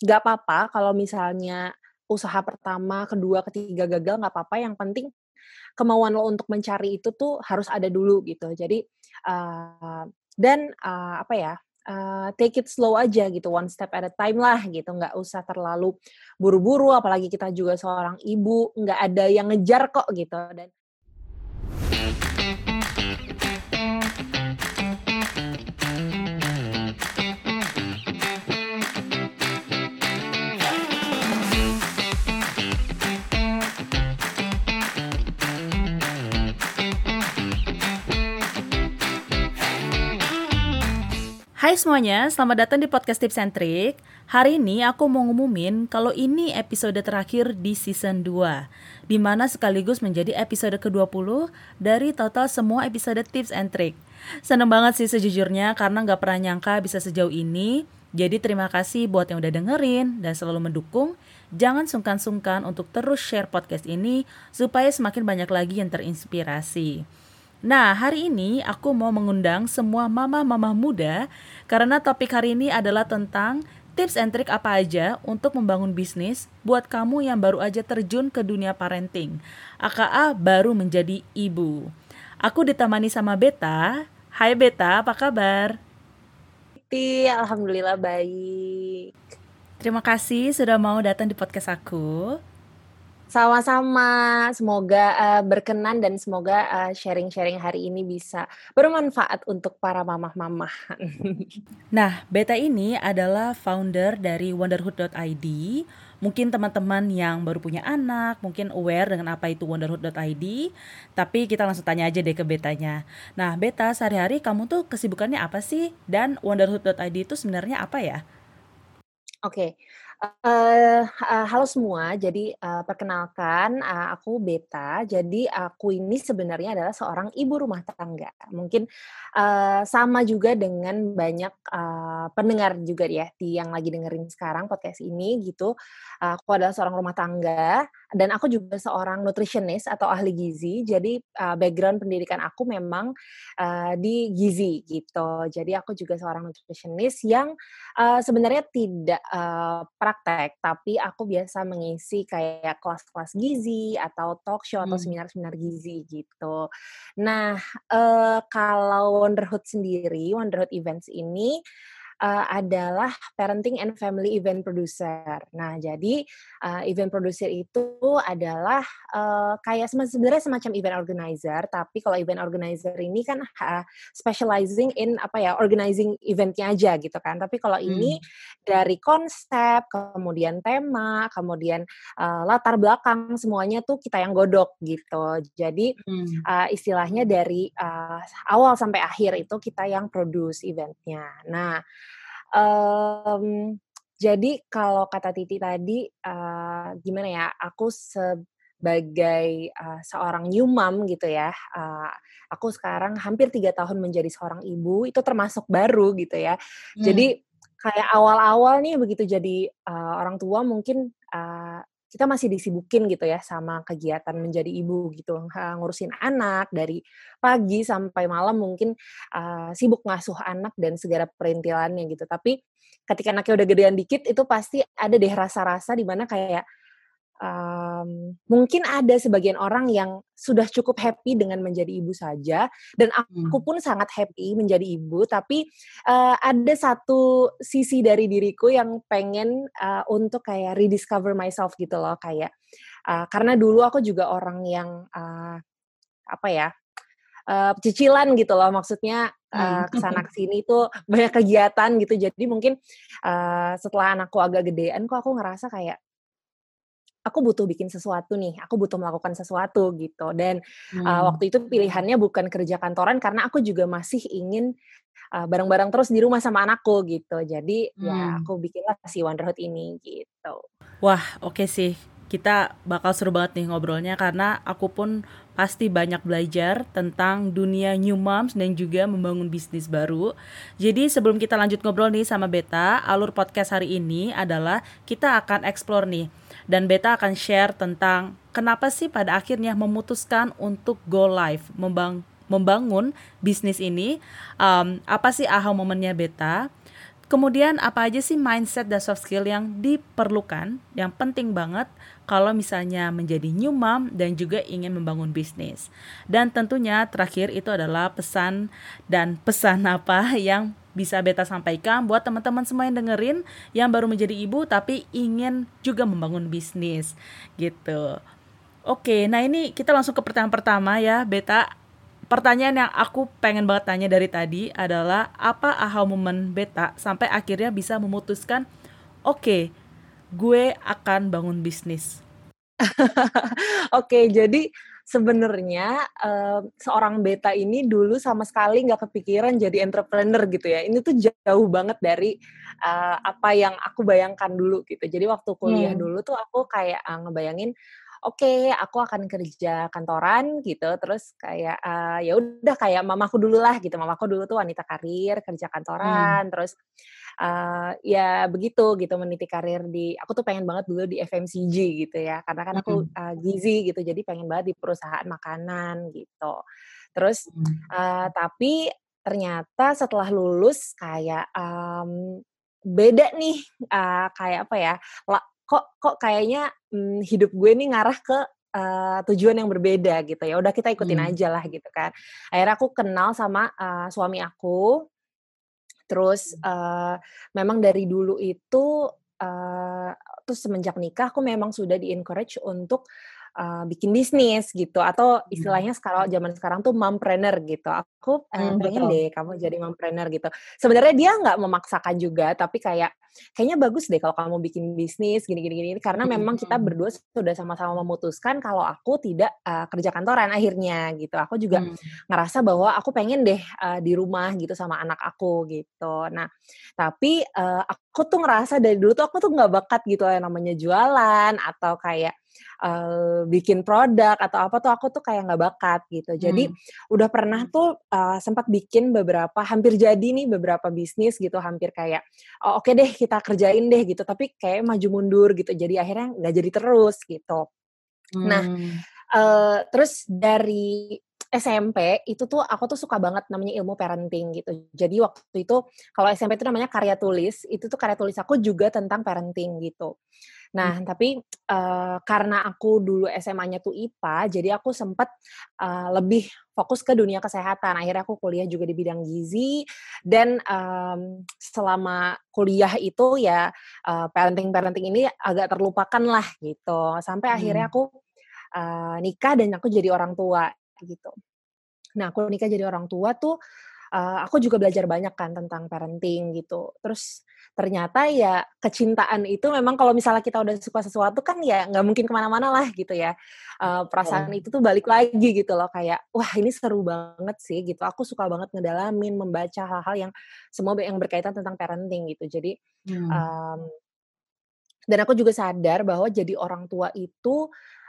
nggak apa-apa kalau misalnya usaha pertama, kedua, ketiga gagal nggak apa-apa, yang penting kemauan lo untuk mencari itu tuh harus ada dulu gitu. Jadi uh, dan uh, apa ya? Uh, take it slow aja gitu, one step at a time lah gitu, nggak usah terlalu buru-buru, apalagi kita juga seorang ibu, nggak ada yang ngejar kok gitu. Dan Hai semuanya, selamat datang di podcast Tips and Trick. Hari ini aku mau ngumumin kalau ini episode terakhir di season 2 Di mana sekaligus menjadi episode ke-20 dari total semua episode Tips and Trick. Seneng banget sih sejujurnya karena gak pernah nyangka bisa sejauh ini. Jadi terima kasih buat yang udah dengerin dan selalu mendukung. Jangan sungkan-sungkan untuk terus share podcast ini supaya semakin banyak lagi yang terinspirasi Nah, hari ini aku mau mengundang semua mama-mama muda karena topik hari ini adalah tentang tips and trick apa aja untuk membangun bisnis buat kamu yang baru aja terjun ke dunia parenting, aka baru menjadi ibu. Aku ditemani sama Beta. Hai Beta, apa kabar? Alhamdulillah baik. Terima kasih sudah mau datang di podcast aku. Sama-sama, semoga uh, berkenan dan semoga uh, sharing-sharing hari ini bisa bermanfaat untuk para mamah-mamah. nah, Beta ini adalah founder dari wonderhood.id. Mungkin teman-teman yang baru punya anak, mungkin aware dengan apa itu wonderhood.id, tapi kita langsung tanya aja deh ke Betanya. Nah, Beta sehari-hari kamu tuh kesibukannya apa sih? Dan wonderhood.id itu sebenarnya apa ya? Oke. Uh, uh, halo semua, jadi uh, perkenalkan uh, aku Beta. Jadi aku ini sebenarnya adalah seorang ibu rumah tangga. Mungkin uh, sama juga dengan banyak uh, pendengar juga ya di yang lagi dengerin sekarang podcast ini gitu. Uh, aku adalah seorang rumah tangga dan aku juga seorang nutritionist atau ahli gizi. Jadi uh, background pendidikan aku memang uh, di gizi gitu. Jadi aku juga seorang nutritionist yang uh, sebenarnya tidak uh, praktek, tapi aku biasa mengisi kayak kelas-kelas gizi atau talk show atau hmm. seminar-seminar gizi gitu. Nah, uh, kalau Wonderhood sendiri, Wonderhood Events ini uh, adalah parenting and family event producer. Nah, jadi uh, event producer itu adalah uh, kayak sebenarnya semacam event organizer, tapi kalau event organizer ini kan uh, specializing in apa ya, organizing eventnya aja gitu kan. Tapi kalau hmm. ini dari konsep, kemudian tema, kemudian uh, latar belakang semuanya tuh kita yang godok gitu. Jadi hmm. uh, istilahnya dari uh, awal sampai akhir itu kita yang produce eventnya. Nah Um, jadi kalau kata Titi tadi, uh, gimana ya, aku sebagai uh, seorang new mom gitu ya, uh, aku sekarang hampir tiga tahun menjadi seorang ibu, itu termasuk baru gitu ya. Hmm. Jadi kayak awal-awal nih begitu jadi uh, orang tua mungkin uh, kita masih disibukin gitu ya sama kegiatan menjadi ibu gitu ngurusin anak dari pagi sampai malam mungkin uh, sibuk ngasuh anak dan segala perintilannya gitu. Tapi ketika anaknya udah gedean dikit itu pasti ada deh rasa-rasa di mana kayak um, mungkin ada sebagian orang yang sudah cukup happy dengan menjadi ibu saja dan aku hmm. pun sangat happy menjadi ibu tapi uh, ada satu sisi dari diriku yang pengen uh, untuk kayak rediscover myself gitu loh kayak uh, karena dulu aku juga orang yang uh, apa ya uh, cicilan gitu loh maksudnya uh, ke sana ke sini itu banyak kegiatan gitu jadi mungkin uh, setelah anakku agak gedean kok aku ngerasa kayak aku butuh bikin sesuatu nih, aku butuh melakukan sesuatu gitu. Dan hmm. uh, waktu itu pilihannya bukan kerja kantoran karena aku juga masih ingin bareng-bareng uh, terus di rumah sama anakku gitu. Jadi ya hmm. ya aku bikinlah si Wonderhood ini gitu. Wah, oke okay sih. Kita bakal seru banget nih ngobrolnya karena aku pun pasti banyak belajar tentang dunia new moms dan juga membangun bisnis baru. Jadi sebelum kita lanjut ngobrol nih sama Beta, alur podcast hari ini adalah kita akan explore nih dan Beta akan share tentang kenapa sih pada akhirnya memutuskan untuk go live membang membangun bisnis ini. Um, apa sih aha momennya Beta? Kemudian apa aja sih mindset dan soft skill yang diperlukan, yang penting banget kalau misalnya menjadi new mom dan juga ingin membangun bisnis. Dan tentunya terakhir itu adalah pesan dan pesan apa yang bisa beta sampaikan buat teman-teman semua yang dengerin yang baru menjadi ibu tapi ingin juga membangun bisnis gitu. Oke, nah ini kita langsung ke pertanyaan pertama ya, Beta pertanyaan yang aku pengen banget tanya dari tadi adalah apa aha moment beta sampai akhirnya bisa memutuskan oke okay, gue akan bangun bisnis. oke okay, jadi sebenarnya uh, seorang beta ini dulu sama sekali nggak kepikiran jadi entrepreneur gitu ya. Ini tuh jauh banget dari uh, apa yang aku bayangkan dulu gitu. Jadi waktu kuliah hmm. dulu tuh aku kayak uh, ngebayangin oke okay, aku akan kerja kantoran gitu terus kayak uh, ya udah kayak mamaku dulu lah gitu mamaku dulu tuh wanita karir kerja hmm. kantoran hmm. terus uh, ya begitu gitu meniti karir di aku tuh pengen banget dulu di FMCG gitu ya karena kan aku uh, gizi gitu jadi pengen banget di perusahaan makanan gitu. Terus uh, tapi ternyata setelah lulus kayak um, beda nih uh, kayak apa ya kok kok kayaknya hmm, hidup gue nih ngarah ke uh, tujuan yang berbeda gitu ya udah kita ikutin hmm. aja lah gitu kan. Akhirnya aku kenal sama uh, suami aku terus uh, memang dari dulu itu uh, terus semenjak nikah aku memang sudah di encourage untuk uh, bikin bisnis gitu atau hmm. istilahnya sekarang zaman sekarang tuh mompreneur gitu aku uh, hmm, pengen betul. deh kamu jadi mompreneur gitu sebenarnya dia nggak memaksakan juga tapi kayak kayaknya bagus deh kalau kamu bikin bisnis gini gini gini karena hmm. memang kita berdua sudah sama-sama memutuskan kalau aku tidak uh, kerja kantoran akhirnya gitu aku juga hmm. ngerasa bahwa aku pengen deh uh, di rumah gitu sama anak aku gitu nah tapi uh, aku tuh ngerasa dari dulu tuh aku tuh nggak bakat gitu yang namanya jualan atau kayak uh, bikin produk atau apa tuh aku tuh kayak nggak bakat gitu. Jadi hmm. udah pernah tuh uh, sempat bikin beberapa hampir jadi nih beberapa bisnis gitu, hampir kayak oh, oke okay deh kita kerjain deh gitu, tapi kayak maju mundur gitu. Jadi akhirnya nggak jadi terus gitu. Nah, hmm. Nah, uh, terus dari SMP itu tuh aku tuh suka banget namanya ilmu parenting gitu. Jadi waktu itu kalau SMP itu namanya karya tulis, itu tuh karya tulis aku juga tentang parenting gitu. Nah, hmm. tapi uh, karena aku dulu SMA-nya tuh IPA, jadi aku sempat uh, lebih fokus ke dunia kesehatan. Akhirnya aku kuliah juga di bidang gizi dan um, selama kuliah itu ya uh, parenting-parenting ini agak terlupakan lah gitu. Sampai hmm. akhirnya aku uh, nikah dan aku jadi orang tua gitu. Nah, aku nikah jadi orang tua tuh uh, aku juga belajar banyak kan tentang parenting gitu. Terus ternyata ya kecintaan itu memang kalau misalnya kita udah suka sesuatu kan ya nggak mungkin ke mana-mana lah gitu ya. Uh, perasaan oh. itu tuh balik lagi gitu loh kayak wah ini seru banget sih gitu. Aku suka banget ngedalamin membaca hal-hal yang semua yang berkaitan tentang parenting gitu. Jadi hmm. um, dan aku juga sadar bahwa jadi orang tua itu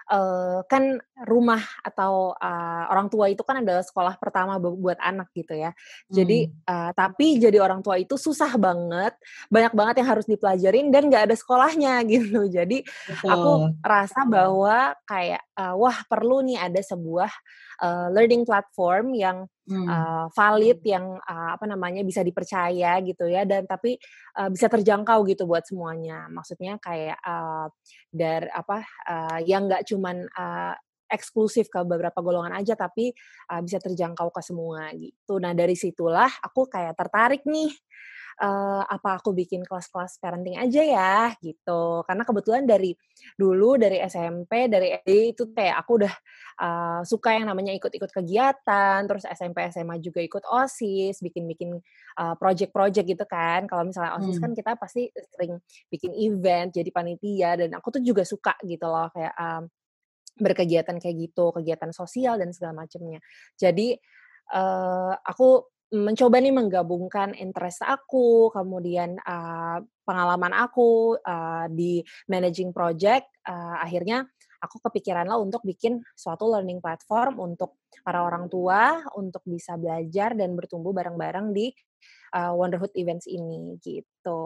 uh, kan rumah atau uh, orang tua itu kan adalah sekolah pertama buat anak gitu ya. Jadi hmm. uh, tapi jadi orang tua itu susah banget, banyak banget yang harus dipelajarin dan nggak ada sekolahnya gitu. Jadi Betul. aku rasa bahwa kayak uh, wah perlu nih ada sebuah uh, learning platform yang hmm. uh, valid, yang uh, apa namanya bisa dipercaya gitu ya, dan tapi uh, bisa terjangkau gitu buat semuanya. Maksudnya kayak uh, dari apa uh, yang nggak cuman uh, eksklusif ke beberapa golongan aja tapi uh, bisa terjangkau ke semua gitu. Nah dari situlah aku kayak tertarik nih uh, apa aku bikin kelas-kelas parenting aja ya gitu. Karena kebetulan dari dulu dari SMP dari SD itu kayak aku udah uh, suka yang namanya ikut-ikut kegiatan terus SMP SMA juga ikut osis bikin-bikin uh, project-project gitu kan. Kalau misalnya osis hmm. kan kita pasti sering bikin event jadi panitia dan aku tuh juga suka gitu loh kayak um, berkegiatan kayak gitu kegiatan sosial dan segala macamnya jadi uh, aku mencoba nih menggabungkan interest aku, kemudian uh, pengalaman aku uh, di managing project, uh, akhirnya aku kepikiran lah untuk bikin suatu learning platform untuk para orang tua untuk bisa belajar dan bertumbuh bareng-bareng di uh, Wonderhood Events ini gitu.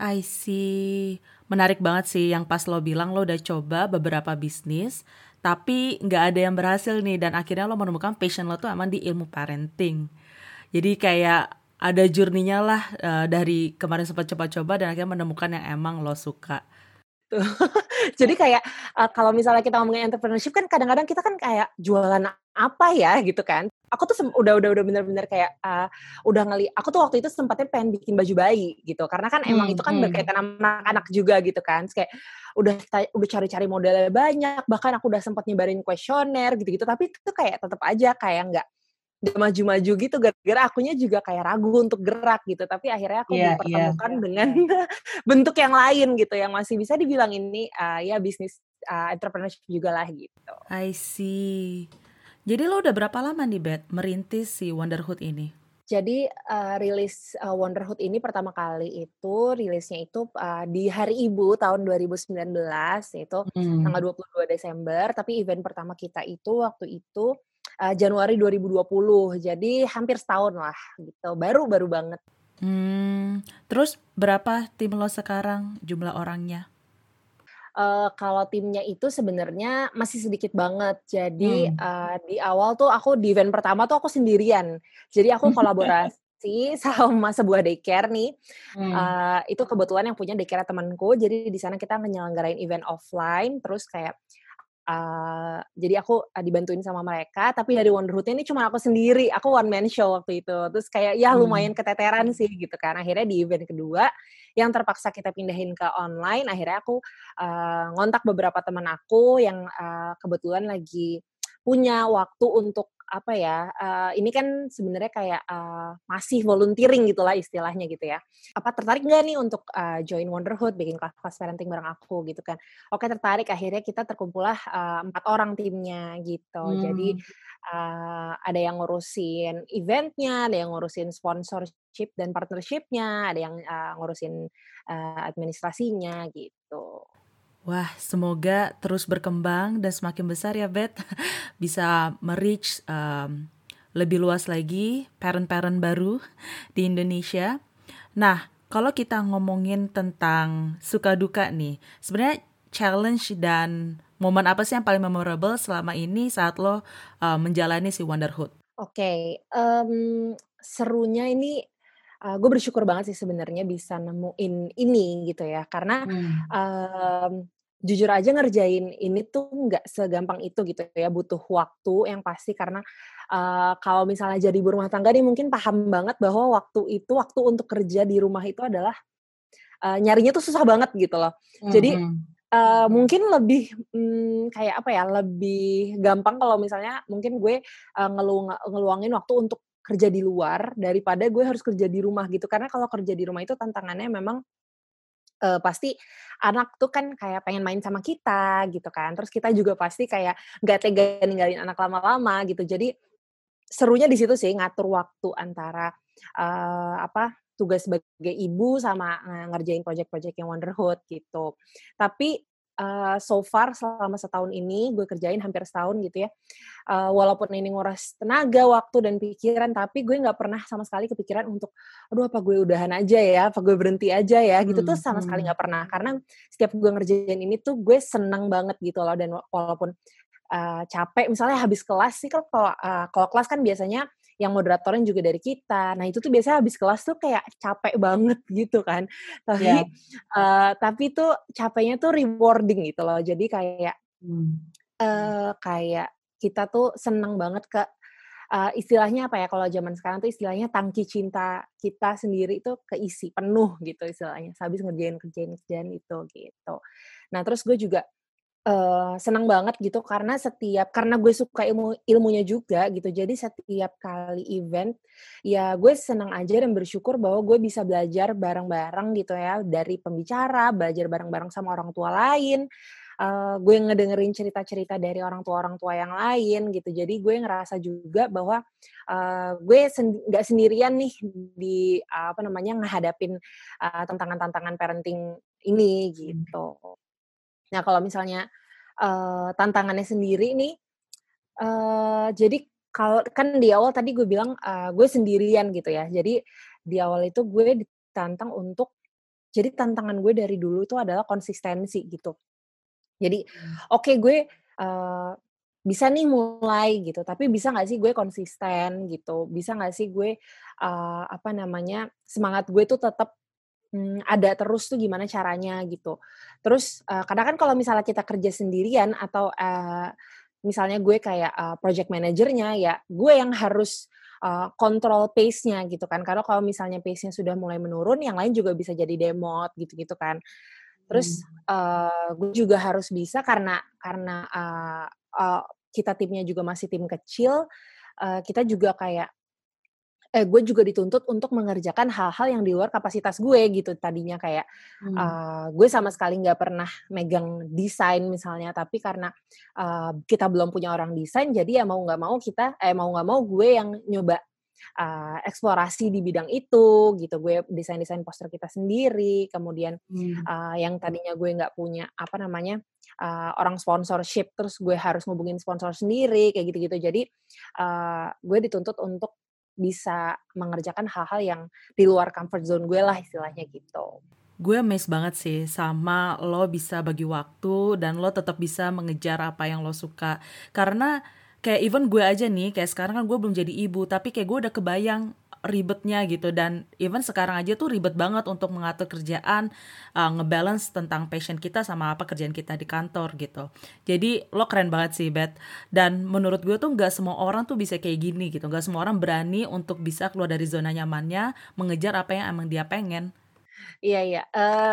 I see. Menarik banget sih yang pas lo bilang lo udah coba beberapa bisnis, tapi nggak ada yang berhasil nih dan akhirnya lo menemukan passion lo tuh emang di ilmu parenting. Jadi kayak ada journey-nya lah uh, dari kemarin sempat coba-coba dan akhirnya menemukan yang emang lo suka. Jadi kayak uh, kalau misalnya kita ngomongin entrepreneurship kan kadang-kadang kita kan kayak jualan apa ya gitu kan. Aku tuh udah udah udah bener-bener kayak uh, udah ngeli. Aku tuh waktu itu sempatnya pengen bikin baju bayi gitu karena kan emang hmm, itu kan hmm. berkaitan sama anak-anak juga gitu kan. Terus kayak udah udah cari-cari modelnya banyak bahkan aku udah sempat nyebarin kuesioner gitu-gitu tapi itu kayak tetap aja kayak nggak gak maju-maju gitu gara-gara akunya juga kayak ragu untuk gerak gitu tapi akhirnya aku yeah, dipertemukan yeah, dengan bentuk yang lain gitu yang masih bisa dibilang ini uh, ya bisnis uh, entrepreneurship juga lah gitu. I see. Jadi lo udah berapa lama nih Bet merintis si Wonderhood ini? Jadi uh, rilis uh, Wonderhood ini pertama kali itu rilisnya itu uh, di Hari Ibu tahun 2019 itu hmm. tanggal 22 Desember tapi event pertama kita itu waktu itu uh, Januari 2020. Jadi hampir setahun lah gitu. Baru baru banget. Hmm, terus berapa tim lo sekarang jumlah orangnya? Uh, kalau timnya itu sebenarnya masih sedikit banget. Jadi hmm. uh, di awal tuh aku di event pertama tuh aku sendirian. Jadi aku kolaborasi sama sebuah daycare nih. Hmm. Uh, itu kebetulan yang punya daycare temanku. Jadi di sana kita menyelenggarain event offline. Terus kayak Uh, jadi aku uh, dibantuin sama mereka, tapi dari Wonderhood ini cuma aku sendiri, aku one man show waktu itu. Terus kayak ya hmm. lumayan keteteran sih gitu kan. Akhirnya di event kedua yang terpaksa kita pindahin ke online, akhirnya aku uh, ngontak beberapa teman aku yang uh, kebetulan lagi punya waktu untuk apa ya uh, ini kan sebenarnya kayak uh, masih volunteering gitulah istilahnya gitu ya. Apa tertarik nggak nih untuk uh, join Wonderhood bikin kelas parenting bareng aku gitu kan? Oke tertarik akhirnya kita terkumpullah uh, empat orang timnya gitu. Hmm. jadi uh, ada yang ngurusin eventnya ada yang ngurusin sponsorship dan partnershipnya ada yang uh, ngurusin uh, administrasinya gitu Wah, semoga terus berkembang dan semakin besar ya, Bet. Bisa merich um, lebih luas lagi parent-parent baru di Indonesia. Nah, kalau kita ngomongin tentang suka duka nih, sebenarnya challenge dan momen apa sih yang paling memorable selama ini saat lo uh, menjalani si Wonderhood? Oke, okay, um, serunya ini uh, gue bersyukur banget sih sebenarnya bisa nemuin ini gitu ya karena hmm. um, jujur aja ngerjain ini tuh nggak segampang itu gitu ya butuh waktu yang pasti karena uh, kalau misalnya jadi ibu rumah tangga nih mungkin paham banget bahwa waktu itu waktu untuk kerja di rumah itu adalah uh, nyarinya tuh susah banget gitu loh mm-hmm. jadi uh, mungkin lebih hmm, kayak apa ya lebih gampang kalau misalnya mungkin gue uh, ngelu ngeluangin waktu untuk kerja di luar daripada gue harus kerja di rumah gitu karena kalau kerja di rumah itu tantangannya memang uh, pasti anak tuh kan kayak pengen main sama kita gitu kan. Terus kita juga pasti kayak nggak tega ninggalin anak lama-lama gitu. Jadi serunya di situ sih ngatur waktu antara uh, apa tugas sebagai ibu sama ngerjain project-project yang Wonderhood gitu. Tapi uh, so far selama setahun ini gue kerjain hampir setahun gitu ya uh, walaupun ini nguras tenaga waktu dan pikiran tapi gue nggak pernah sama sekali kepikiran untuk aduh apa gue udahan aja ya apa gue berhenti aja ya gitu hmm, tuh sama hmm. sekali nggak pernah karena setiap gue ngerjain ini tuh gue senang banget gitu loh dan walaupun uh, capek misalnya habis kelas sih kalau uh, kalau kelas kan biasanya yang moderatornya juga dari kita. Nah itu tuh biasanya habis kelas tuh kayak capek banget gitu kan. Tapi yeah. uh, tapi tuh capeknya tuh rewarding gitu loh. Jadi kayak hmm. uh, kayak kita tuh seneng banget ke uh, istilahnya apa ya kalau zaman sekarang tuh istilahnya tangki cinta kita sendiri itu keisi penuh gitu istilahnya. Habis ngerjain kerjain kerjaan itu gitu. Nah terus gue juga uh, senang banget gitu karena setiap karena gue suka ilmu ilmunya juga gitu. Jadi setiap kali event ya gue senang aja dan bersyukur bahwa gue bisa belajar bareng-bareng gitu ya dari pembicara, belajar bareng-bareng sama orang tua lain. Uh, gue ngedengerin cerita-cerita dari orang tua-orang tua yang lain gitu. Jadi gue ngerasa juga bahwa uh, gue nggak sen sendirian nih di uh, apa namanya ngehadapin uh, tantangan-tantangan parenting ini gitu. Nah kalau misalnya uh, tantangannya sendiri nih, uh, jadi kalau kan di awal tadi gue bilang uh, gue sendirian gitu ya. Jadi di awal itu gue ditantang untuk jadi tantangan gue dari dulu itu adalah konsistensi gitu. Jadi hmm. oke okay, gue uh, bisa nih mulai gitu, tapi bisa nggak sih gue konsisten gitu, bisa nggak sih gue, eee, apa namanya, semangat gue tuh tetap, mmm, ada terus tuh gimana caranya gitu. Terus, eee, kadang kan kalau misalnya kita kerja sendirian atau, eee, misalnya gue kayak, eee, project manager-nya, ya gue yang harus, kontrol pace-nya gitu kan, karena kalau misalnya pace-nya sudah mulai menurun, yang lain juga bisa jadi demot gitu-gitu kan. Terus, eee, gue juga harus bisa karena karena, eee eee, kita timnya juga masih tim kecil, eee, kita juga kayak eh, gue juga dituntut untuk mengerjakan hal-hal yang di luar kapasitas gue gitu. Tadinya kayak, Mmm. eee, gue sama sekali nggak pernah megang desain misalnya, tapi karena, eee, kita belum punya orang desain, jadi ya mau nggak mau kita eh, mau nggak mau gue yang nyoba, eee, eksplorasi di bidang itu gitu. Gue desain-desain poster kita sendiri, kemudian, Mmm. eee, yang tadinya gue nggak punya, apa namanya, eee, orang sponsorship, terus gue harus ngubungin sponsor sendiri, kayak gitu-gitu. Jadi, eee, gue dituntut untuk bisa mengerjakan hal-hal yang di luar comfort zone gue lah istilahnya gitu. Gue amazed banget sih sama lo bisa bagi waktu dan lo tetap bisa mengejar apa yang lo suka. Karena kayak even gue aja nih, kayak sekarang kan gue belum jadi ibu, tapi kayak gue udah kebayang ribetnya gitu dan even sekarang aja tuh ribet banget untuk mengatur kerjaan, eee, nge-balance tentang passion kita sama apa kerjaan kita di kantor gitu. Jadi lo keren banget sih, Bet, dan menurut gue tuh nggak semua orang tuh bisa kayak gini gitu, nggak semua orang berani untuk bisa keluar dari zona nyamannya, mengejar apa yang emang dia pengen. Iya iya, eee,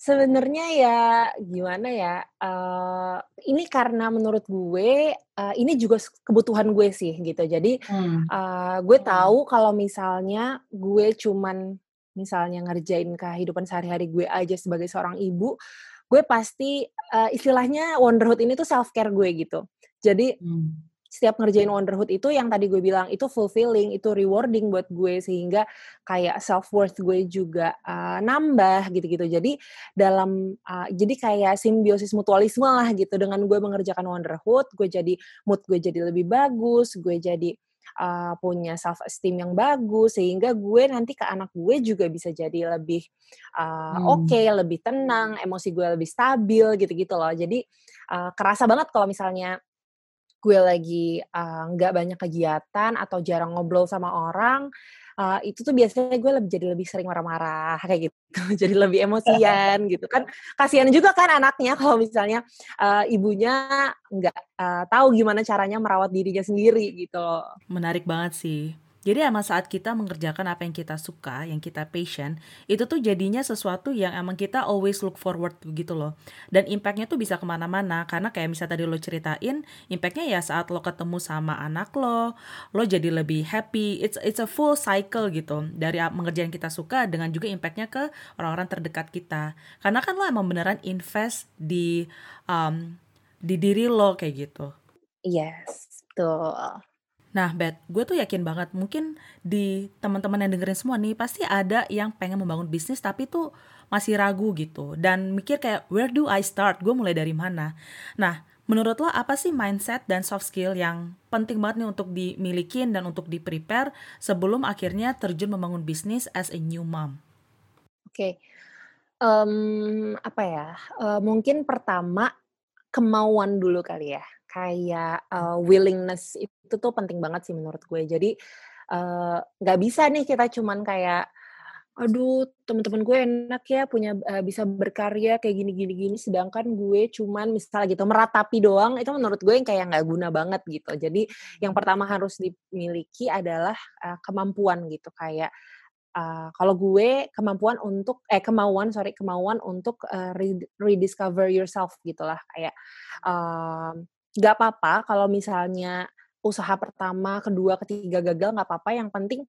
sebenarnya ya gimana ya, eee, ini karena menurut gue, eee, ini juga s kebutuhan gue sih gitu. Jadi, Mmm. eee, gue tahu kalau misalnya gue cuman misalnya ngerjain kehidupan sehari-hari gue aja sebagai seorang ibu, gue pasti, eee, istilahnya wonderhood ini tuh self care gue gitu. Jadi Mmm. Setiap ngerjain wonderhood itu yang tadi gue bilang itu fulfilling, itu rewarding buat gue sehingga kayak self worth gue juga, eee, nambah gitu-gitu. Jadi dalam, eee, jadi kayak simbiosis mutualisme lah gitu dengan gue mengerjakan wonderhood, gue jadi mood gue jadi lebih bagus, gue jadi, eee, punya self esteem yang bagus, sehingga gue nanti ke anak gue juga bisa jadi lebih, eee, oke, Mmm. lebih tenang, emosi gue lebih stabil gitu-gitu loh. Jadi, eee, kerasa banget kalau misalnya gue lagi, nggak banyak kegiatan atau jarang ngobrol sama orang, eee, itu tuh biasanya gue leb jadi lebih sering marah-marah kayak gitu, jadi lebih emosian gitu kan. Kasihan juga kan anaknya kalau misalnya, eee, ibunya nggak, eee, tahu gimana caranya merawat dirinya sendiri gitu. Menarik banget sih. Jadi emang saat kita mengerjakan apa yang kita suka, yang kita passion, itu tuh jadinya sesuatu yang emang kita always look forward gitu loh. Dan impact-nya tuh bisa ke mana-mana, karena kayak misal tadi lo ceritain, impact-nya ya saat lo ketemu sama anak lo, lo jadi lebih happy, it's it's a full cycle gitu, dari yang kita suka dengan juga impact-nya ke orang-orang terdekat kita. Karena kan lo emang beneran invest di, mmm, di diri lo, kayak gitu. Yes, betul. Nah, Bet, gue tuh yakin banget mungkin di teman-teman yang dengerin semua nih, pasti ada yang pengen membangun bisnis tapi tuh masih ragu gitu dan mikir kayak, "Where do I start? Gue mulai dari mana?" Nah, menurut lo apa sih mindset dan soft skill yang penting banget nih untuk dimilikin dan untuk di-prepare sebelum akhirnya terjun membangun bisnis as a new mom? Oke, mmm, apa ya, eee, mungkin pertama kemauan dulu kali ya, kayak, eee, willingness itu tuh penting banget sih menurut gue. Jadi, nggak bisa nih kita cuman kayak, "Aduh temen-temen gue enak ya punya, eee, bisa berkarya kayak gini gini gini," sedangkan gue cuman misal gitu meratapi doang, itu menurut gue yang kayak nggak guna banget gitu. Jadi yang pertama harus dimiliki adalah, eee, kemampuan gitu. Kayak, eee, kalau gue kemampuan untuk eh, kemauan sorry, kemauan untuk, red rediscover yourself gitulah kayak, mmm, nggak papa kalau misalnya usaha pertama, kedua, ketiga gagal nggak papa, yang penting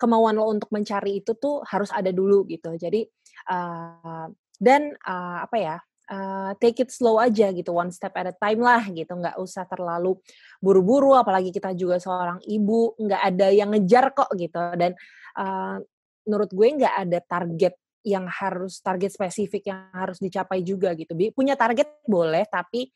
kemauan lo untuk mencari itu tuh harus ada dulu gitu. Jadi, eee, dan, eee, apa ya, eee, take it slow aja gitu, one step at a time lah gitu, nggak usah terlalu buru-buru, apalagi kita juga seorang ibu, nggak ada yang ngejar kok gitu. Dan, eee, menurut gue nggak ada target yang harus target spesifik yang harus dicapai juga gitu. Punya target boleh, tapi,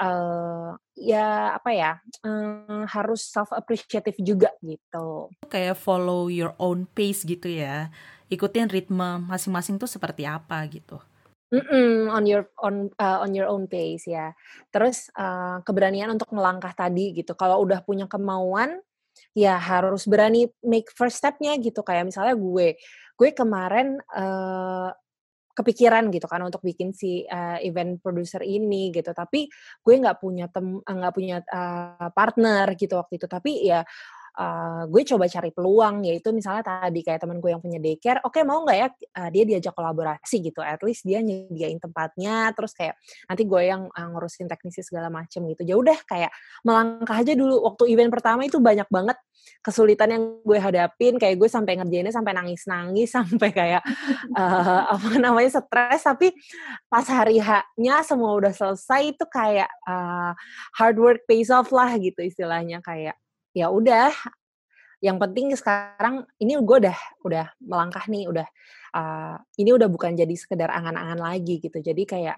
eee, ya apa ya, eee, harus self appreciative juga gitu. Kayak follow your own pace gitu ya, ikutin ritme masing-masing tuh seperti apa gitu. Mhm, on your on eee, on your own pace ya. Terus, eee, keberanian untuk melangkah tadi gitu, kalau udah punya kemauan, ya harus berani make first step-nya gitu. Kayak misalnya gue, gue kemarin, eee, kepikiran gitu kan untuk bikin si, eee, event producer ini gitu, tapi gue nggak punya tem eee, nggak punya, eee, partner gitu waktu itu. Tapi ya, eee, gue coba cari peluang, yaitu misalnya tadi kayak temen gue yang punya daycare, "Oke mau nggak ya, eee, dia diajak kolaborasi gitu, at least dia nyediain tempatnya, terus kayak nanti gue yang, eee, ngurusin teknisnya segala macem," gitu. Ya udah kayak melangkah aja dulu. Waktu event pertama itu banyak banget kesulitan yang gue hadapin, kayak gue sampai ngerjainnya sampai nangis-nangis, sampai kayak, eee, apa namanya, stres, tapi pas hari H-nya semua udah selesai itu kayak, eee, hard work pays off lah gitu istilahnya, kayak ya udah, yang penting sekarang ini gue udah udah melangkah nih, udah, eee, ini udah bukan jadi sekedar angan-angan lagi gitu. Jadi kayak,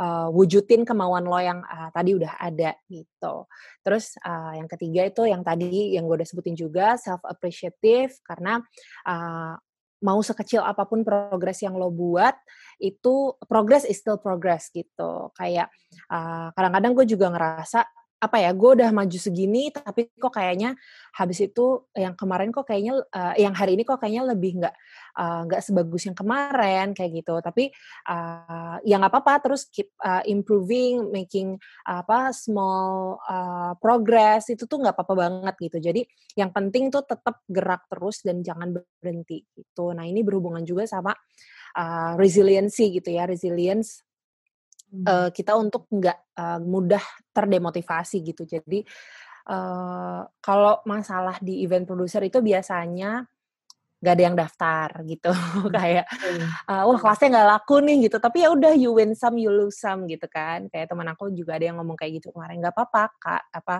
eee, wujudin kemauan lo yang, eee, tadi udah ada gitu. Terus, eee, yang ketiga itu yang tadi yang gue udah sebutin juga self appreciative karena, eee, mau sekecil apa pun progres yang lo buat, itu progress is still progress gitu. Kayak, eee, kadang-kadang gue juga ngerasa apa ya, gue udah maju segini, tapi kok kayaknya habis itu yang kemarin kok kayaknya, eee, yang hari ini kok kayaknya lebih nggak, eee, nggak sebagus yang kemarin, kayak gitu. Tapi, eee, ya apa-apa, terus keep, eee, improving, making apa, small, eee, progress, itu tuh nggak apa-apa banget gitu. Jadi yang penting tuh tetap gerak terus dan jangan berhenti gitu. Nah ini berhubungan juga sama, eee, resiliency gitu ya, resilience Eee, kita untuk nggak, eee, mudah terdemotivasi gitu. Jadi, eee, kalau masalah di event producer itu biasanya nggak ada yang daftar gitu. Kayak, eee, wah kelasnya nggak laku nih gitu, tapi ya udah you win some, you lose some gitu kan. Kayak temen aku juga ada yang ngomong kayak gitu kemarin, "Nggak apa-apa Kak, apa,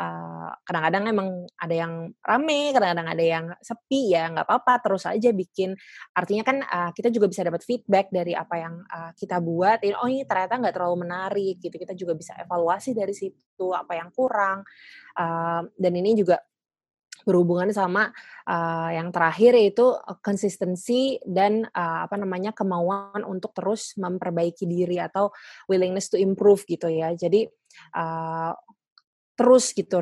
eee, kadang-kadang emang ada yang rame, kadang-kadang ada yang sepi, ya nggak apa-apa, terus aja bikin." Artinya kan, eee, kita juga bisa dapat feedback dari apa yang, eee, kita buat, ini, "Oh ini ternyata nggak terlalu menarik," gitu. Kita juga bisa evaluasi dari situ, apa yang kurang, eee, dan ini juga berhubungan sama, eee, yang terakhir yaitu, eee, consistency dan, eee, apa namanya, kemauan untuk terus memperbaiki diri atau willingness to improve gitu ya. Jadi, eee, terus gitu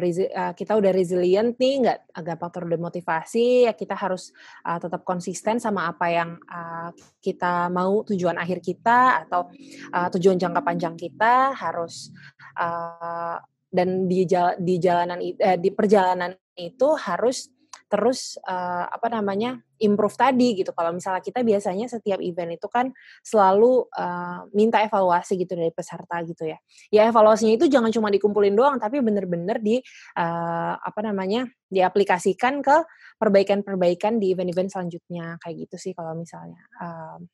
kita udah resilient nih, nggak gampang terdemotivasi, ya kita harus, eee, tetap konsisten sama apa yang, eee, kita mau, tujuan akhir kita atau, eee, tujuan jangka panjang kita harus, eee, dan di jala di jalanan eee, di perjalanan itu harus terus, eee, apa namanya, improve tadi gitu. Kalau misalnya kita biasanya setiap event itu kan selalu, eee, minta evaluasi gitu dari peserta gitu ya. Ya evaluasinya itu jangan cuma dikumpulin doang, tapi bener-bener di, eee, apa namanya, diaplikasikan ke perbaikan-perbaikan di event-event selanjutnya, kayak gitu sih kalau misalnya, mmm,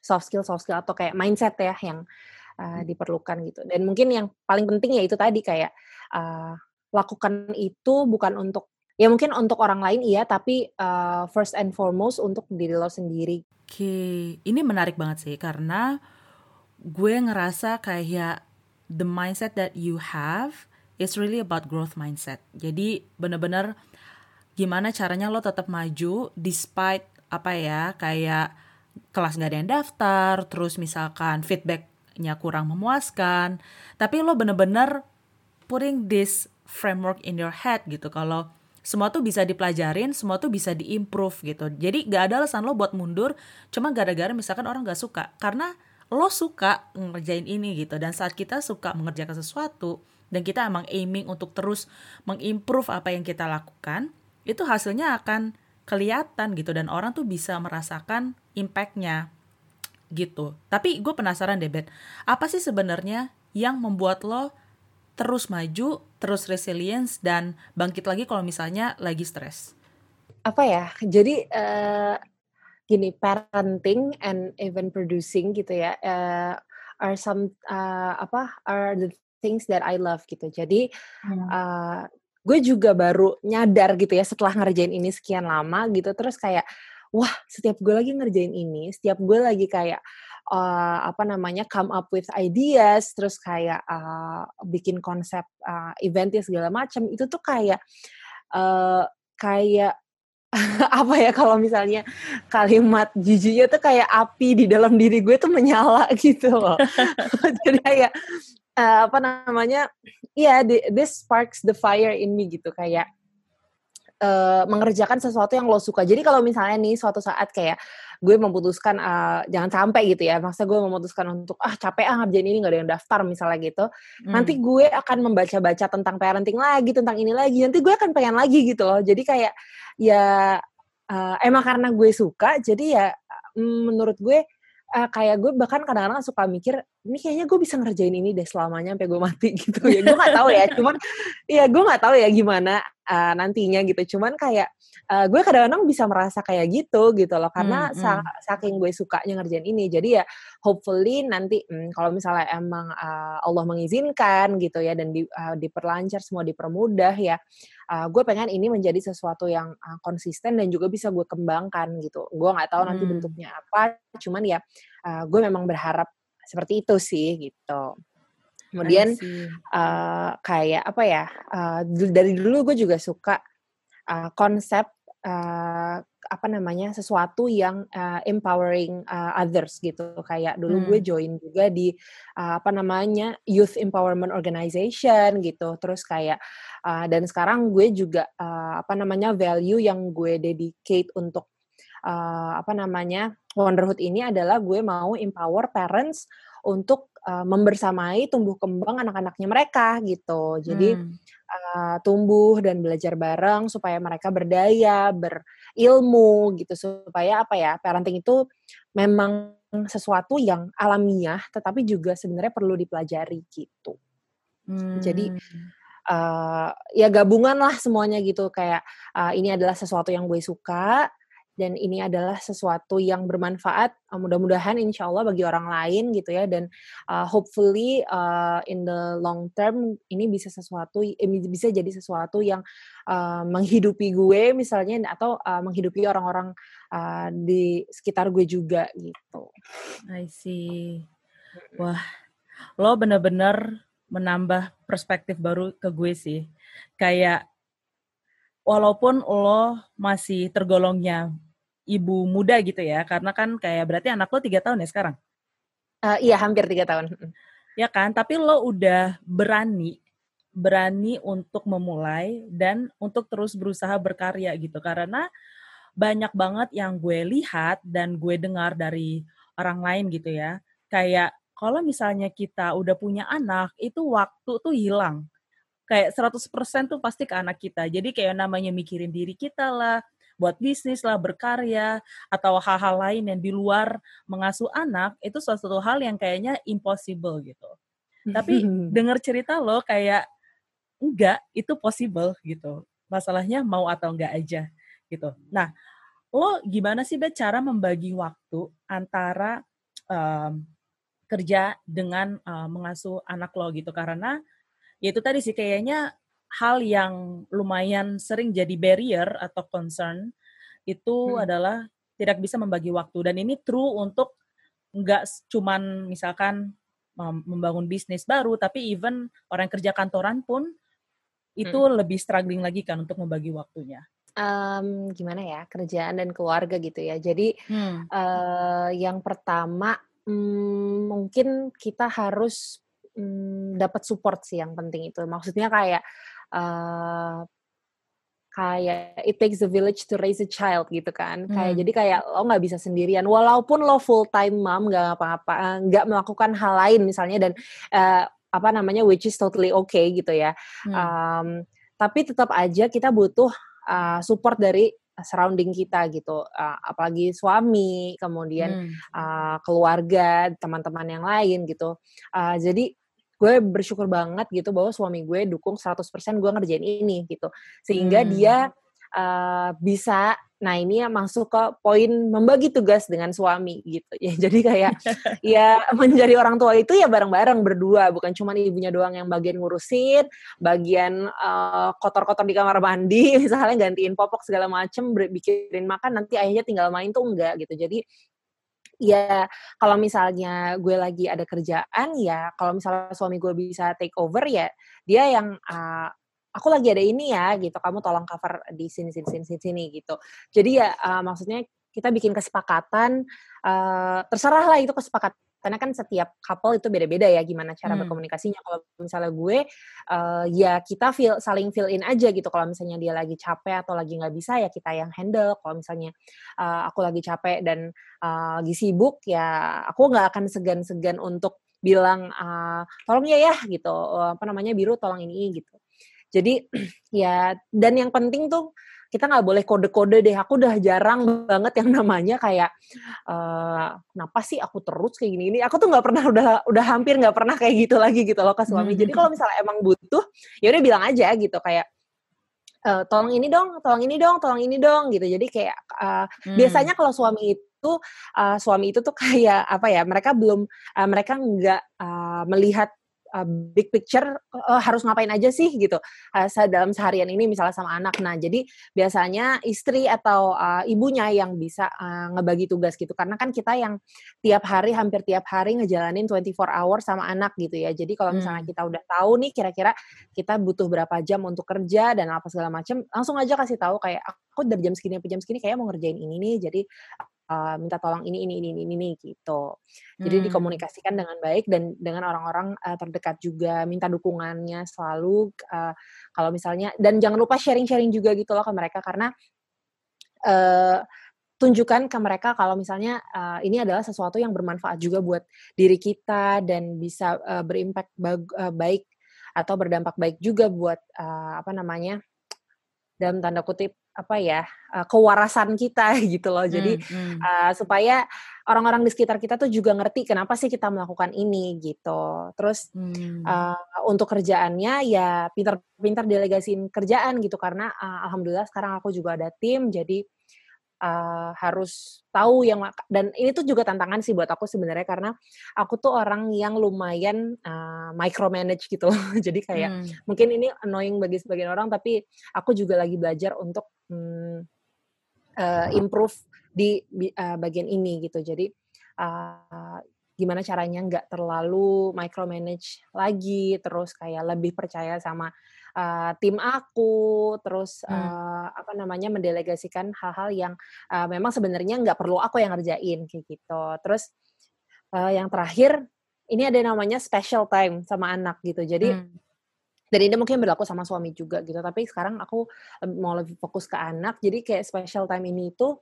soft skill soft skill atau kayak mindset ya yang, Mmm. diperlukan gitu. Dan mungkin yang paling penting ya itu tadi kayak, eee, lakukan itu bukan untuk ya mungkin untuk orang lain iya, tapi, eee, first and foremost untuk diri lo sendiri. Oke, ini menarik banget sih karena gue ngerasa kayak the mindset that you have is really about growth mindset. Jadi bener-bener gimana caranya lo tetap maju despite apa ya, kayak kelas nggak ada yang daftar, terus misalkan feedback-nya kurang memuaskan, tapi lo bener-bener putting this framework in your head gitu kalau semua tuh bisa dipelajarin, semua tuh bisa di-improve gitu. Jadi nggak ada alasan lo buat mundur cuma gara-gara misalkan orang nggak suka, karena lo suka ngerjain ini gitu dan saat kita suka mengerjakan sesuatu dan kita emang aiming untuk terus meng-improve apa yang kita lakukan, itu hasilnya akan kelihatan gitu dan orang tuh bisa merasakan impact-nya gitu. Tapi gue penasaran deh Bet, apa sih sebenarnya yang membuat lo terus maju, terus resilience dan bangkit lagi kalau misalnya lagi stres? Apa ya, jadi, eee, gini, parenting and event producing gitu ya, eee, are some, eee, apa, are the things that I love gitu. Jadi, eee, gue juga baru nyadar gitu ya setelah ngerjain ini sekian lama gitu, terus kayak, wah setiap gue lagi ngerjain ini, setiap gue lagi kayak, eee, apa namanya, come up with ideas, terus kayak, eee, bikin konsep, eee, event-nya segala macem, itu tuh kayak, eee, kayak apa ya kalau misalnya kalimat jijiknya tuh kayak api di dalam diri gue tuh menyala gitu loh. Jadi kayak uh, apa namanya? Iya, yeah, this sparks the fire in me gitu kayak uh, mengerjakan sesuatu yang lo suka. Jadi kalau misalnya nih suatu saat kayak gue memutuskan uh, jangan sampai gitu ya, maksa gue memutuskan untuk ah capek ah ngerjain ini nggak ada yang daftar misalnya gitu. Hmm. Nanti gue akan membaca-baca tentang parenting lagi, tentang ini lagi. Nanti gue akan pengen lagi gitu loh. Jadi kayak ya uh, emang karena gue suka jadi ya mm, menurut gue uh, kayak gue bahkan kadang-kadang suka mikir ini kayaknya gue bisa ngerjain ini deh selamanya sampai gue mati gitu ya gue nggak tahu ya cuman ya gue nggak tahu ya gimana uh, nantinya gitu cuman kayak uh, gue kadang-kadang bisa merasa kayak gitu gitu loh karena hmm, hmm. saking gue sukanya ngerjain ini jadi ya hopefully nanti hmm, kalau misalnya emang uh, Allah mengizinkan gitu ya dan di, uh, diperlancar semua dipermudah ya uh, gue pengen ini menjadi sesuatu yang uh, konsisten dan juga bisa gue kembangkan gitu. Gue nggak tahu nanti hmm. bentuknya apa, cuman ya uh, gue memang berharap seperti itu sih gitu. Kemudian uh, kayak apa ya? Uh, dari dulu gue juga suka uh, konsep uh, apa namanya sesuatu yang uh, empowering uh, others gitu kayak dulu hmm. gue join juga di uh, apa namanya youth empowerment organization gitu terus kayak uh, dan sekarang gue juga uh, apa namanya value yang gue dedicate untuk uh, apa namanya Wonderhood ini adalah gue mau empower parents untuk uh, membersamai tumbuh kembang anak-anaknya mereka gitu. Jadi hmm. uh, tumbuh dan belajar bareng supaya mereka berdaya, berilmu gitu supaya apa ya? Parenting itu memang sesuatu yang alamiah tetapi juga sebenarnya perlu dipelajari gitu. Hmm. Jadi uh, ya gabungan lah semuanya gitu kayak uh, ini adalah sesuatu yang gue suka dan ini adalah sesuatu yang bermanfaat uh, mudah-mudahan insya Allah bagi orang lain gitu ya dan uh, hopefully uh, in the long term ini bisa sesuatu bisa jadi sesuatu yang uh, menghidupi gue misalnya atau uh, menghidupi orang-orang uh, di sekitar gue juga gitu. I see. Wah, lo bener-bener menambah perspektif baru ke gue sih. Kayak walaupun lo masih tergolongnya ibu muda gitu ya karena kan kayak berarti anak lo tiga tahun ya sekarang? Uh, iya hampir tiga tahun ya kan tapi lo udah berani berani untuk memulai dan untuk terus berusaha berkarya gitu. Karena banyak banget yang gue lihat dan gue dengar dari orang lain gitu ya. Kayak kalau misalnya kita udah punya anak itu waktu tuh hilang. Kayak 100% tuh pasti ke anak kita. Jadi kayak namanya mikirin diri kita lah buat bisnis lah, berkarya, atau hal-hal lain yang di luar mengasuh anak, itu suatu hal yang kayaknya impossible gitu. Tapi dengar cerita lo kayak, enggak, itu possible gitu. Masalahnya mau atau enggak aja gitu. Nah, lo gimana sih Bet cara membagi waktu antara um, kerja dengan uh, mengasuh anak lo gitu karena ya itu tadi sih kayaknya hal yang lumayan sering jadi barrier atau concern itu hmm. adalah tidak bisa membagi waktu dan ini true untuk nggak cuman misalkan membangun bisnis baru tapi even orang kerja kantoran pun itu hmm. lebih struggling lagi kan untuk membagi waktunya. Um, gimana ya kerjaan dan keluarga gitu ya. Jadi hmm. uh, yang pertama um, mungkin kita harus um, dapat support sih yang penting itu. Maksudnya kayak uh, kayak it takes a village to raise a child gitu kan hmm. kayak jadi kayak lo nggak bisa sendirian walaupun lo full time mom nggak apa-apa eh, nggak melakukan hal lain misalnya dan uh, apa namanya which is totally okay gitu ya hmm. um, tapi tetap aja kita butuh uh, support dari surrounding kita gitu uh, apalagi suami kemudian hmm. uh, keluarga teman-teman yang lain gitu uh, jadi gue bersyukur banget gitu bahwa suami gue dukung 100% gue ngerjain ini gitu. Sehingga hmm. dia uh, bisa nah ini ya masuk ke poin membagi tugas dengan suami gitu. Ya jadi kayak ya menjadi orang tua itu ya bareng-bareng berdua. Bukan cuma ibunya doang yang bagian ngurusin bagian uh, kotor-kotor di kamar mandi misalnya gantiin popok segala macem bikin makan nanti ayahnya tinggal main tuh enggak gitu. Jadi ya kalau misalnya gue lagi ada kerjaan ya kalau misalnya suami gue bisa take over ya dia yang uh, aku lagi ada ini ya gitu. Kamu tolong cover di sini sini sini sini, sini gitu. Jadi ya uh, maksudnya kita bikin kesepakatan uh, terserah lah itu kesepakatan karena kan setiap couple itu beda-beda ya gimana cara hmm. berkomunikasinya. Kalau misalnya gue uh, ya kita feel saling fill in aja gitu. Kalau misalnya dia lagi capek atau lagi nggak bisa ya kita yang handle. Kalau misalnya uh, aku lagi capek dan uh, lagi sibuk ya aku nggak akan segan-segan untuk bilang uh, tolong ya ya gitu. Apa namanya biru tolong ini gitu. Jadi ya dan yang penting tuh kita nggak boleh kode-kode deh. Aku udah jarang banget yang namanya kayak uh, kenapa sih aku terus kayak gini ini. Aku tuh nggak pernah udah udah hampir nggak pernah kayak gitu lagi gitu loh ke suami. Jadi kalau misalnya emang butuh, ya udah bilang aja gitu kayak uh, tolong ini dong, tolong ini dong, tolong ini dong gitu. Jadi kayak uh, hmm. biasanya kalau suami itu uh, suami itu tuh kayak apa ya? Mereka belum uh, mereka nggak uh, melihat uh, big picture uh, harus ngapain aja sih gitu uh, dalam seharian ini misalnya sama anak. Nah jadi biasanya istri atau uh, ibunya yang bisa uh, ngebagi tugas gitu karena kan kita yang tiap hari hampir tiap hari ngejalanin 24 hour sama anak gitu ya. Jadi kalau misalnya hmm. kita udah tahu nih kira-kira kita butuh berapa jam untuk kerja dan apa segala macam, langsung aja kasih tahu kayak aku dari jam segini sampai jam segini kayak mau ngerjain ini nih. Jadi uh, minta tolong ini ini ini ini, ini gitu. Jadi hmm. dikomunikasikan dengan baik dan dengan orang-orang uh, terdekat juga minta dukungannya selalu uh, kalau misalnya dan jangan lupa sharing-sharing juga gitu loh ke mereka karena uh, tunjukkan ke mereka kalau misalnya uh, ini adalah sesuatu yang bermanfaat juga buat diri kita dan bisa uh, berimpact uh, baik atau berdampak baik juga buat uh, apa namanya dalam tanda kutip apa ya uh, kewarasan kita gitu loh. Jadi hmm, hmm. Uh, supaya orang-orang di sekitar kita tuh juga ngerti kenapa sih kita melakukan ini gitu. Terus hmm. uh, untuk kerjaannya ya pintar-pintar delegasiin kerjaan gitu karena uh, alhamdulillah sekarang aku juga ada tim jadi uh, harus tahu yang dan ini tuh juga tantangan sih buat aku sebenarnya karena aku tuh orang yang lumayan uh, micromanage gitu jadi kayak hmm. mungkin ini annoying bagi sebagian orang tapi aku juga lagi belajar untuk um, uh, improve di uh, bagian ini gitu jadi uh, gimana caranya nggak terlalu micromanage lagi terus kayak lebih percaya sama uh, tim aku, terus hmm. uh, apa namanya mendelegasikan hal-hal yang uh, memang sebenarnya nggak perlu aku yang ngerjain kayak gitu. Terus uh, yang terakhir ini ada namanya special time sama anak gitu. Jadi hmm. dan ini mungkin berlaku sama suami juga gitu. Tapi sekarang aku mau lebih fokus ke anak. Jadi kayak special time ini itu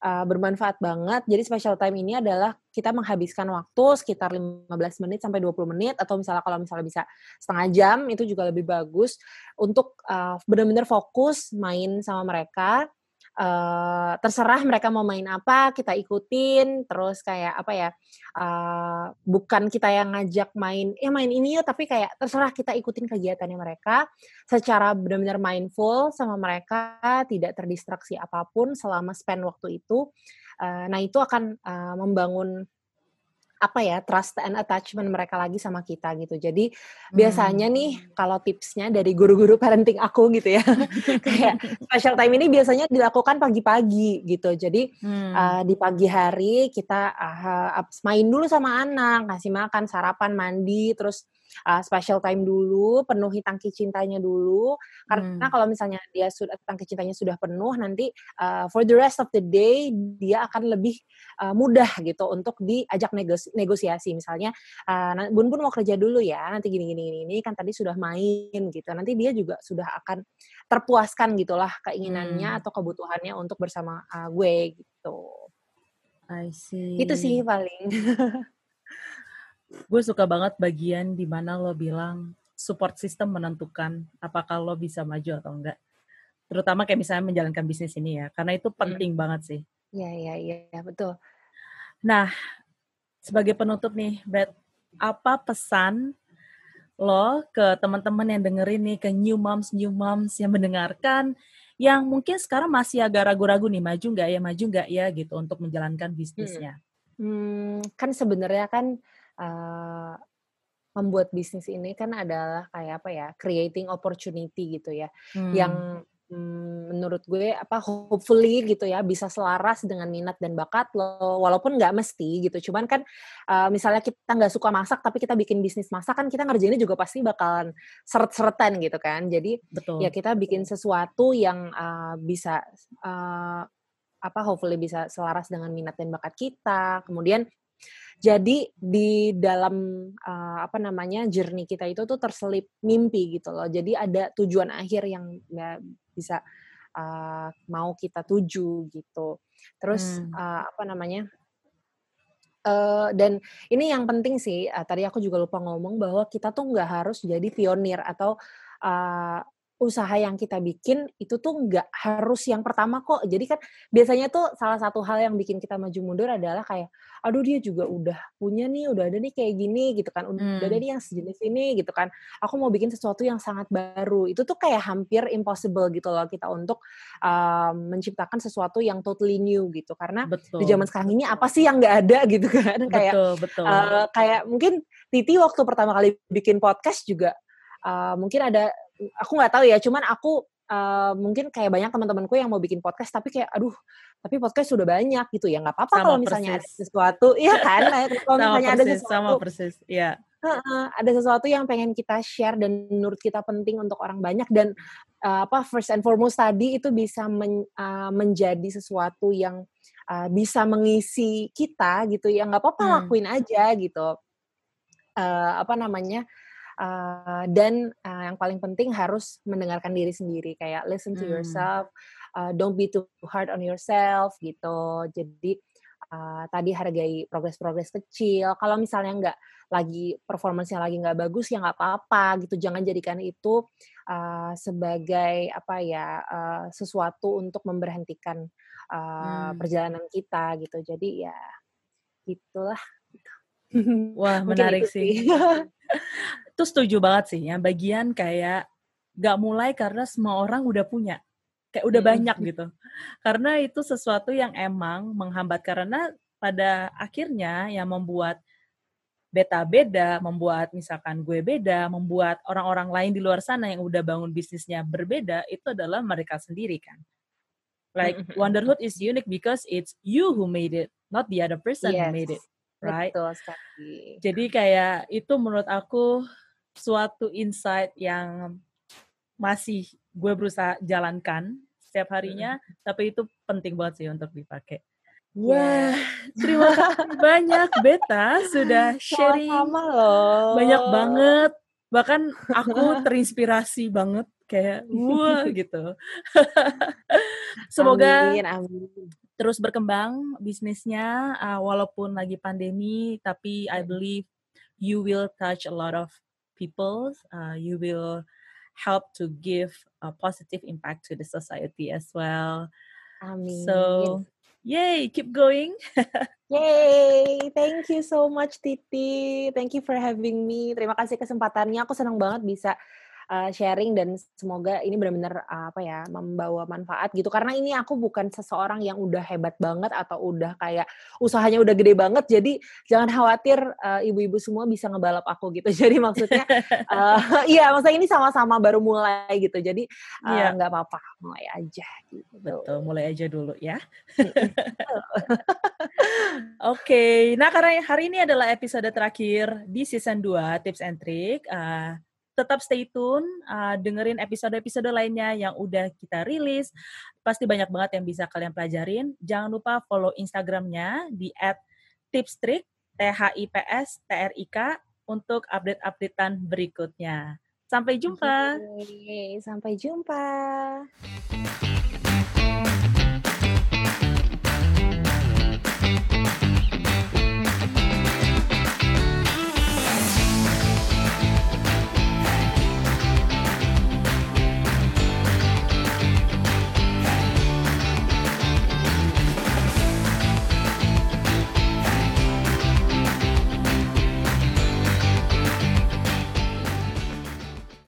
uh, bermanfaat banget. Jadi special time ini adalah kita menghabiskan waktu sekitar 15 menit sampai 20 menit atau misalnya kalau misalnya bisa setengah jam itu juga lebih bagus untuk uh, benar-benar fokus main sama mereka uh, terserah mereka mau main apa kita ikutin. Terus kayak apa ya uh, bukan kita yang ngajak main ya main ini yuk tapi kayak terserah kita ikutin kegiatannya mereka. Secara benar-benar mindful sama mereka tidak terdistraksi apa pun selama spend waktu itu uh, nah itu akan uh, membangun apa ya trust and attachment mereka lagi sama kita gitu. Jadi hmm. biasanya nih hmm. kalau tipsnya dari guru-guru parenting aku gitu ya, kayak special time ini biasanya dilakukan pagi-pagi gitu. Jadi hmm. uh, di pagi hari kita uh, main dulu sama anak, kasih makan, sarapan, mandi, terus uh, special time dulu, penuhi tangki cintanya dulu. Karena hmm. kalau misalnya dia sudah tangki cintanya sudah penuh, nanti uh, for the rest of the day dia akan lebih uh, mudah gitu untuk diajak negos negosiasi. Misalnya, uh, Bun Bun mau kerja dulu ya, nanti gini gini gini, kan tadi sudah main gitu. Nanti dia juga sudah akan terpuaskan gitulah keinginannya hmm. atau kebutuhannya untuk bersama uh, gue gitu. I see. Itu sih paling. gue suka banget bagian di mana lo bilang support system menentukan apakah lo bisa maju atau enggak. Terutama kayak misalnya menjalankan bisnis ini ya, karena itu penting hmm. banget sih. Iya, iya, iya, betul. Nah, sebagai penutup nih, Bet, apa pesan lo ke teman-teman yang dengerin nih, ke new moms, new moms yang mendengarkan, yang mungkin sekarang masih agak ragu-ragu nih, maju nggak ya, maju nggak ya, gitu, untuk menjalankan bisnisnya. Hmm, hmm kan sebenarnya kan uh, membuat bisnis ini kan adalah kayak apa ya, creating opportunity gitu ya, hmm. yang mmm, menurut gue apa hopefully gitu ya bisa selaras dengan minat dan bakat lo walaupun nggak mesti gitu cuman kan uh, misalnya kita nggak suka masak tapi kita bikin bisnis masak kan kita ngerjainnya juga pasti bakalan seret-seretan gitu kan jadi Betul. ya kita bikin sesuatu yang uh, bisa uh, apa hopefully bisa selaras dengan minat dan bakat kita kemudian jadi di dalam uh, apa namanya journey kita itu tuh terselip mimpi gitu loh. Jadi ada tujuan akhir yang ya, bisa uh, mau kita tuju gitu. Terus hmm. uh, apa namanya? Uh, dan ini yang penting sih. Uh, tadi aku juga lupa ngomong bahwa kita tuh nggak harus jadi pionir atau uh, usaha yang kita bikin itu tuh nggak harus yang pertama kok. Jadi kan biasanya tuh salah satu hal yang bikin kita maju mundur adalah kayak, aduh dia juga udah punya nih, udah ada nih kayak gini gitu kan, udah hmm. ada nih yang sejenis ini gitu kan. Aku mau bikin sesuatu yang sangat baru. Itu tuh kayak hampir impossible gitu loh kita untuk um, menciptakan sesuatu yang totally new gitu. Karena betul. di zaman sekarang ini apa sih yang nggak ada gitu kan? kayak betul, betul. Uh, kayak mungkin Titi waktu pertama kali bikin podcast juga uh, mungkin ada aku nggak tahu ya cuman aku uh, mungkin kayak banyak teman-temanku yang mau bikin podcast tapi kayak aduh tapi podcast sudah banyak gitu ya. Nggak apa-apa kalau misalnya ada sesuatu. Iya kan? Kalau misalnya persis, ada sesuatu sama persis. Ya uh, ada sesuatu yang pengen kita share dan menurut kita penting untuk orang banyak dan uh, apa first and foremost tadi itu bisa men, uh, menjadi sesuatu yang uh, bisa mengisi kita gitu ya. Nggak apa-apa hmm. lakuin aja gitu. Uh, apa namanya uh, dan uh, yang paling penting harus mendengarkan diri sendiri kayak listen to hmm. yourself uh, don't be too hard on yourself gitu. Jadi uh, tadi hargai progres-progres kecil. Kalau misalnya nggak lagi performance-nya lagi nggak bagus ya nggak apa-apa gitu. Jangan jadikan itu uh, sebagai apa ya uh, sesuatu untuk memberhentikan uh, hmm. perjalanan kita gitu. Jadi ya gitulah Wah menarik sih. itu setuju banget sih ya. Bagian kayak gak mulai karena semua orang udah punya kayak udah banyak gitu. Karena itu sesuatu yang emang menghambat. Karena pada akhirnya yang membuat beta beda, membuat misalkan gue beda, membuat orang-orang lain di luar sana yang udah bangun bisnisnya berbeda, itu adalah mereka sendiri kan. Like Wonderhood is unique because it's you who made it, not the other person yes. who made it right? Betul sekali. Jadi kayak itu menurut aku suatu insight yang masih gue berusaha jalankan setiap harinya, hmm. tapi itu penting banget sih untuk dipakai. Wah, terima kasih banyak Beta sudah sharing. Sama loh. Banyak banget. Bahkan aku terinspirasi banget kayak wah gitu. Semoga amin, amin terus berkembang bisnisnya uh, walaupun lagi pandemi tapi I believe you will touch a lot of people uh, you will help to give a positive impact to the society as well. Amin. so yay keep going. Yay thank you so much Titi. Thank you for having me. Terima kasih kesempatannya. Aku senang banget bisa uh, sharing dan semoga ini benar-benar uh, apa ya membawa manfaat gitu karena ini aku bukan seseorang yang udah hebat banget atau udah kayak usahanya udah gede banget jadi jangan khawatir uh, ibu-ibu semua bisa ngebalap aku gitu jadi maksudnya uh, iya maksudnya ini sama-sama baru mulai gitu jadi iya. nggak uh, apa-apa mulai aja gitu. betul mulai aja dulu ya Oke, okay. nah karena hari ini adalah episode terakhir di season 2 Tips and Trick. Uh, tetap stay tune, uh, dengerin episode-episode lainnya yang udah kita rilis. Pasti banyak banget yang bisa kalian pelajarin. Jangan lupa follow Instagramnya di @tipstrik T H I P S T R I K untuk update-updatean berikutnya. Sampai jumpa. sampai jumpa.